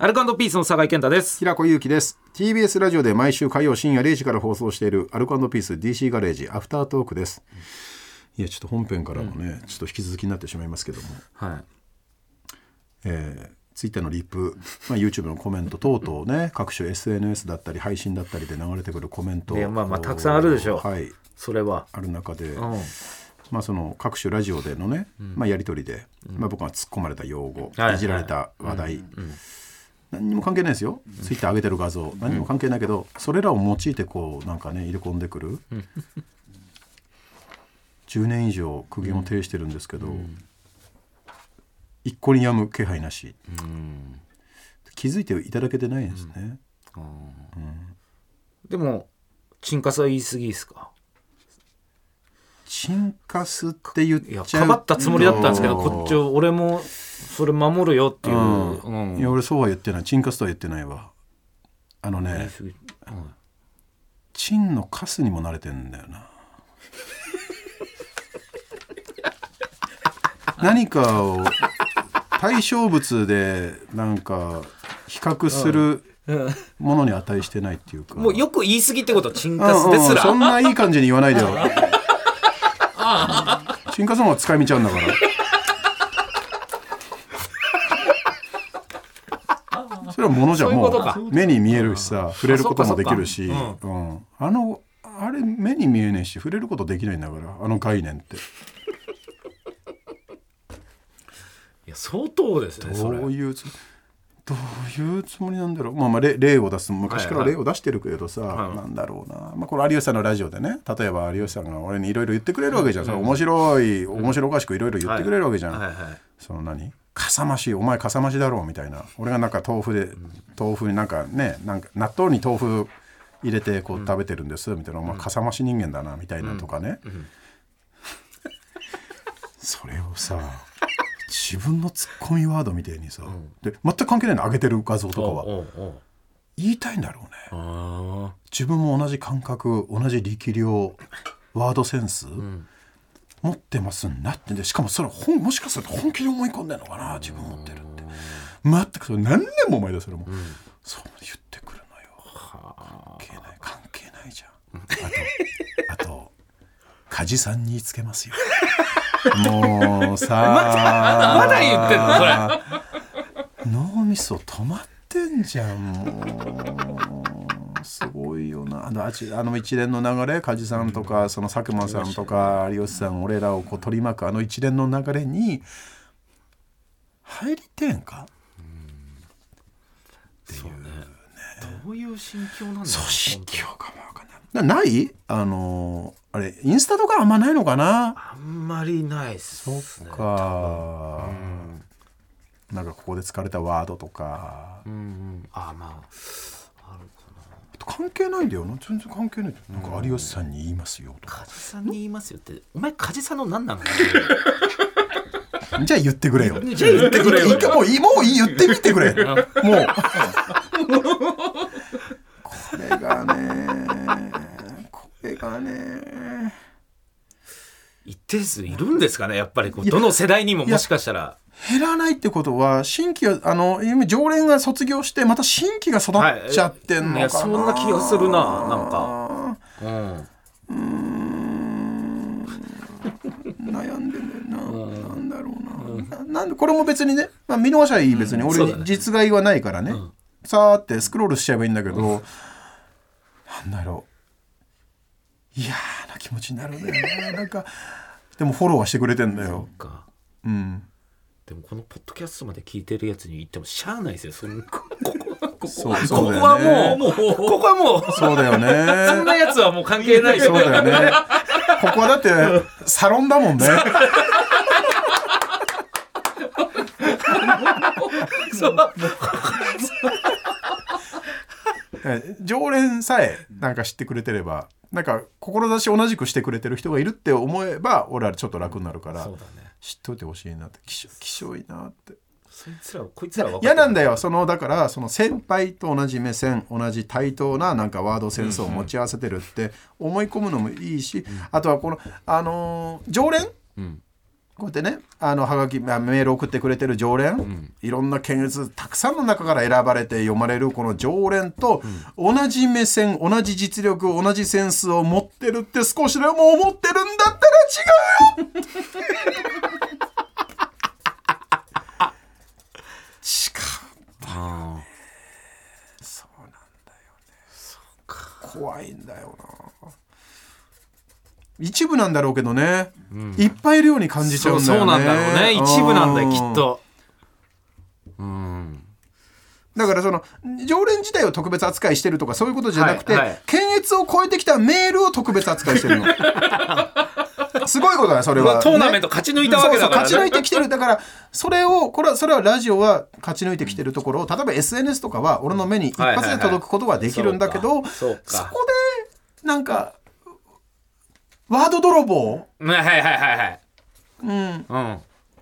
アルコピースの酒井健太です。平子祐希です。TBS ラジオで毎週火曜深夜0時から放送しているアルコピース DC ガレージアフタートークです。いやちょっと本編からもね、ちょっと引き続きになってしまいますけども、はえー、ツイッターのリップ、まあ、YouTube のコメント等々ね 各種 SNS だったり配信だったりで流れてくるコメント。いやまあまあたくさんあるでしょう。はい。それは。ある中で、うん。まあ、その各種ラジオでのね、まあ、やり取りで、まあ、僕が突っ込まれた用語、はいいじられた話題、何にも関係ないですよ、ツイッター上げてる画像。何にも関係ないけど、それらを用いてこうなんかね入れ込んでくる、10年以上苦言を呈してるんですけど、一向にやむ気配なし、気づいていただけてないんですね、でも、チンカスは言い過ぎですか？チンカスって言っちゃうかばったつもりだったんですけど、とこっちを、俺も、それ守るよっていう。うん。うん。いや俺そうは言ってない。チンカスとは言ってないわ。あのねチンのカスにも慣れてんだよな。何かを対象物でなんか比較するものに値してないっていうか。もうよく言い過ぎってこと、チンうんカスですら。うんそんな いい感じに言わないでよ。チンカスの方が使い道あるんだからそれはものじゃもう目に見えるしさ触れることもできるし。うん。あのあれ目に見えねえし触れることできないんだからあの概念って。いや、相当ですね。どういうつどういうつもりなんだろう。まあまあ例例を出す昔から例を出してるけどさ、はいなんだろうな、まあ、これ有吉さんのラジオでね。例えば有吉さんが俺にいろいろ言ってくれるわけじゃん、その面白い面白おかしくいろいろ言ってくれるわけじゃん、はいはい。その何？かさ増しお前かさ増しだろうみたいな。俺がなんか豆腐で豆腐になんかねなんか納豆に豆腐入れてこう食べてるんですみたいな、お前かさ増し人間だなみたいなとかね、それをさ自分のツッコミワードみたいにさ、で全く関係ないの上げてる画像とかは。言いたいんだろうね。あ自分も同じ感覚同じ力量ワードセンス、持ってますんなって。でしかもそれ本もしかすると本気で思い込んでんのかな自分持ってるって。全くそれ何年も前だそれも、そう言ってくるのよ。関係ない関係ないじゃん。あとあと梶さんにつけますよ。もうさまだ言ってんのそれ。脳みそ止まってんじゃんもうすごいよな。あのあちあの一連の流れ梶さんとか、その佐久間さんとか有吉さん俺らをこう取り巻くあの一連の流れに入りてんか？そうね。どういう心境なんだろうそう心境かもわかんない。なない？あのあれインスタとかあんまないのかな？あんまりないっすね。そっか、なんかここで使われたワードとか、うんうん。あ、まあ。関係ないんだよな。全然関係ない。なんか有吉さんに言いますよとか、梶さんに言いますよって。お前梶さんの何なの？じゃあ言ってくれよ。じゃあ言ってくれよ。いいかもういいもういい言ってみてくれ。もう。これがねこれがね。一定数いるんですかねやっぱりこうどの世代にももしかしたら。減らないってことは新規があの今常連が卒業してまた新規が育っちゃってんのかな、はいそんな気がするななんか。うん。悩んでんだよな、なんだろうな,な、なんでこれも別にね、まあ、見逃しはいい別に、うだね。実害はないからね、さーってスクロールしちゃえばいいんだけど、なんだろう。嫌な気持ちになるんだよな。なんかでもフォローはしてくれてんだよ。か。うんでもこのポッドキャストまで聞いてるやつに言ってもしゃあないですよ。そこここここはもう、もう、ここはもう、そうだよね。そんなやつはもう関係ない。そうだよね。ここはだってサロンだもんね。そう。常連さえなんか知ってくれてればなんか志同じくしてくれてる人がいるって思えば俺はちょっと楽になるからそうだね。知っといてほしいなって。きしょきしょいなって。そいつらこいつら嫌なんだよ。そのだからその先輩と同じ目線同じ対等ななんかワードセンスを持ち合わせてるって思い込むのもいいし、あとはこのあのー常連うんこうやってねあのはがきまあメール送ってくれてる常連、いろんな検閲たくさんの中から選ばれて読まれるこの常連と、同じ目線同じ実力同じセンスを持ってるって少しでも思ってるんだったら違うよ。違 うあそうなんだよね。怖いんだよな一部なんだろうけどね、いっぱいいるように感ーじちゃうんだよね。そうなんだろうね。一部なんだようきっと。うん。だからその常連自体を特別扱いしてるとかそういうことじゃなくて、はいはい。検閲を超えてきたメールを特別扱いしてるの。すごいことだよそれは、トーナメント勝ち抜いたわけだからね。そうそう勝ち抜いてきてる。だからそれをこれはそれはラジオは勝ち抜いてきてるところ。を例えば SNS とかは俺の目に一発で届くことができるんだけど、そこでなんかワード泥棒？うんはいはいはいはい。うん。うん。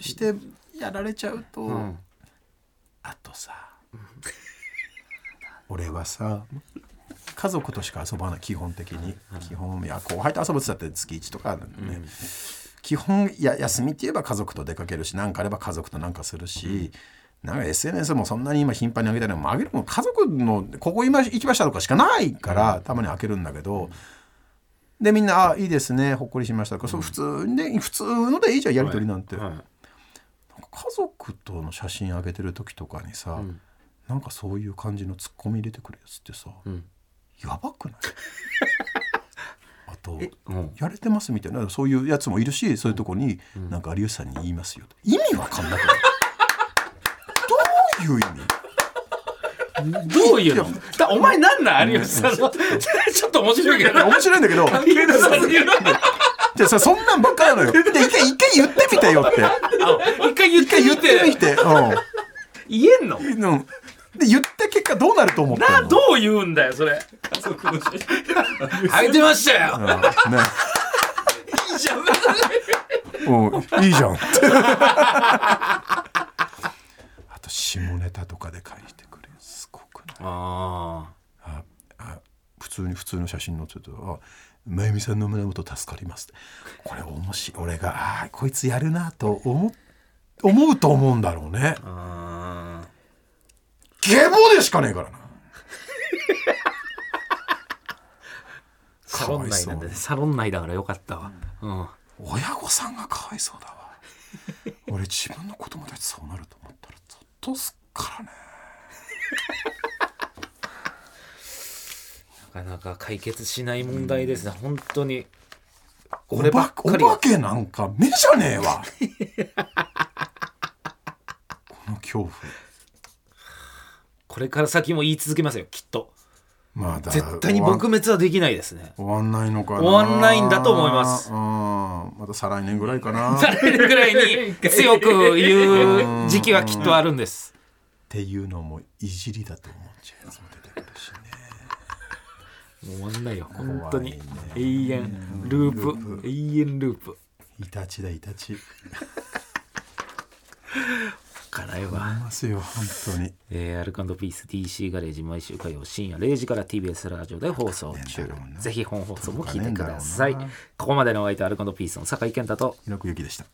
してやられちゃうと、ん。あとさ俺はさ家族としか遊ばない基本的に。基本いや後輩と遊ぶって言ったって月1とかなんでね、基本いや休みって言えば家族と出かけるし何かあれば家族となんかするし、なんか SNS もそんなに今頻繁に上げたりも上げるもん家族のここ今行きましたとかしかないから、たまに開けるんだけど、でみんな「あいいですねほっこりしました」そう普通で普通のでいいじゃんやり取りなんて、はい。家族との写真上げてる時とかにさ、ん。なんかそういう感じのツッコミ入れてくるやつってさ、ん。やばくない？あとう。んやれてますみたいなそういうやつもいるしそういうとこに、なんか有吉さんに言いますよと。意味わかんなくない？どういう意味？どういうの？だお前なんなん？有吉さんの。ちょっと面白いけど。面白いんだけど。有吉さじゃそんなんばっかなのよ。で一回一回言ってみてよって。あ一回言って言ってみてうん。言えんの？うん。で言った結果どうなると思ってんの？などう言うんだよそれ。家族の写真あげてましたよ。うん。ね。いいじゃん。うん、いいじゃん。あと下ネタとかで書いてくれるあああ普通に普通の写真載ってて「あ真由美さんの胸元助かります」って。これ面白い。俺があーこいつやるなと思思うと思うんだろうね。ゲボでしかねえからな。ーサロン内なんでサロン内だからよかったわ。うん。親御さんがかわいそうだわ。俺自分の子供たちそうなると思ったらゾッとすっからね。なかなか解決しない問題ですね。本当に。こおればっかり化けなんか目じゃねえわ。この恐怖。これから先も言い続けますよきっと。まあだ絶対に撲滅はできないですね。終わんないのかな。終わんないんだと思います。うん。また再来年ぐらいかな。っされるぐらいに強く言う時期はきっとあるんです。ていうのもいじりだと思っちゃうやつも出てくるしねもう終わんないよ。本当に。永遠。ループ。永遠ループ。イタチだイタチ辛いわ。いますよ本当に。えー、アルカンドピース DC ガレージ毎週火曜深夜0時から TBS ラジオで放送中。ぜひ本放送も聞いてください。ここまでのお相手はアルカンドピースの酒井健太と。猪木ゆきでした